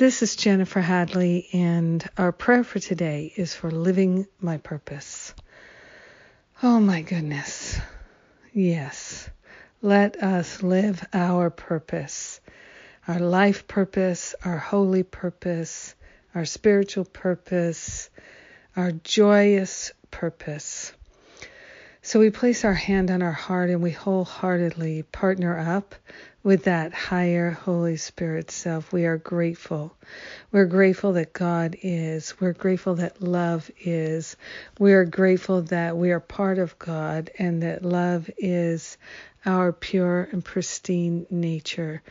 This is Jennifer Hadley, and our prayer for today is for living my purpose. Oh my goodness. Yes. Let us live our purpose, our life purpose, our holy purpose, our spiritual purpose, our joyous purpose. So we place our hand on our heart and we wholeheartedly partner up with that higher Holy Spirit self. We are grateful. We're grateful that God is. We're grateful that love is. We are grateful that we are part of God and that love is our pure and pristine nature.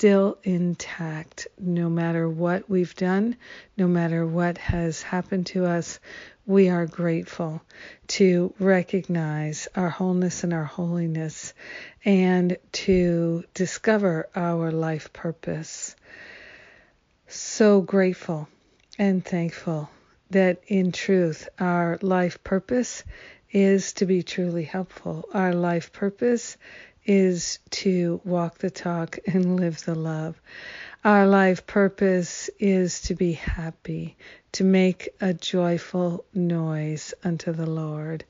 Still intact, no matter what we've done, no matter what has happened to us, we are grateful to recognize our wholeness and our holiness and to discover our life purpose. So grateful and thankful that in truth our life purpose is to be truly helpful. Our life purpose is to walk the talk and live the love. Our life purpose is to be happy, to make a joyful noise unto the Lord.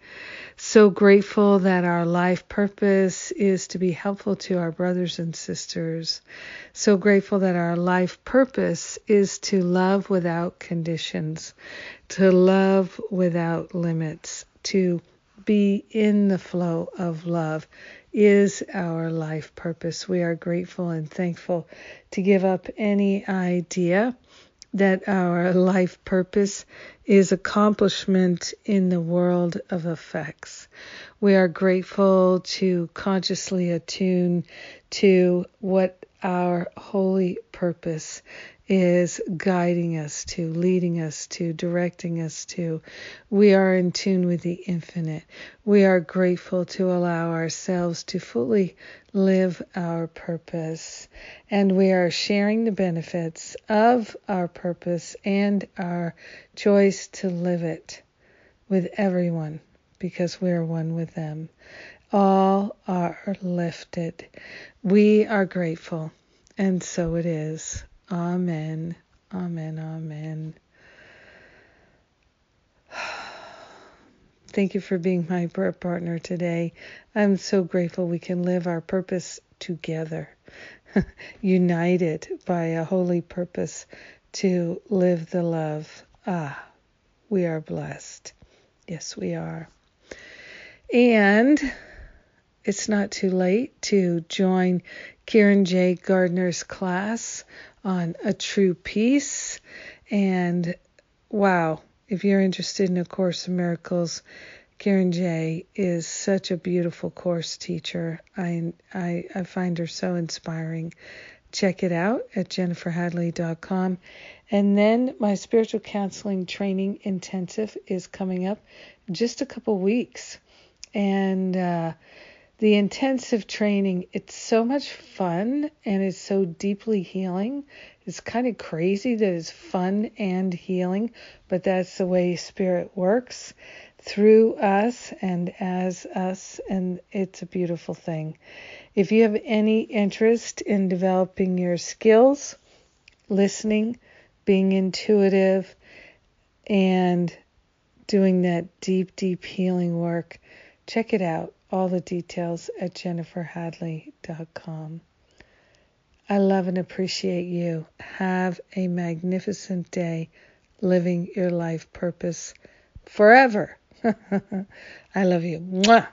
So grateful that our life purpose is to be helpful to our brothers and sisters. So grateful that our life purpose is to love without conditions, to love without limits, to be in the flow of love is our life purpose. We are grateful and thankful to give up any idea that our life purpose is accomplishment in the world of effects. We are grateful to consciously attune to what our holy purpose is guiding us to, leading us to, directing us to. We are in tune with the infinite. We are grateful to allow ourselves to fully live our purpose. And we are sharing the benefits of our purpose and our choice to live it with everyone because we are one with them. All are lifted. We are grateful, and so it is. Amen. Amen. Amen. Thank you for being my prayer partner today. I'm so grateful we can live our purpose together, united by a holy purpose to live the love. Ah, we are blessed. Yes, we are. And it's not too late to join Karen J. Gardner's class on A True Peace. And wow, if you're interested in A Course in Miracles, Karen J is such a beautiful course teacher. I, I, I find her so inspiring. Check it out at jenniferhadley.com. And then my spiritual counseling training intensive is coming up just a couple weeks. And uh, the intensive training, it's so much fun and it's so deeply healing. It's kind of crazy that it's fun and healing, but that's the way Spirit works through us and as us, and it's a beautiful thing. If you have any interest in developing your skills, listening, being intuitive, and doing that deep, deep healing work, check it out all the details at jenniferhadley.com. I love and appreciate you. Have a magnificent day living your life purpose forever. I love you. Mwah.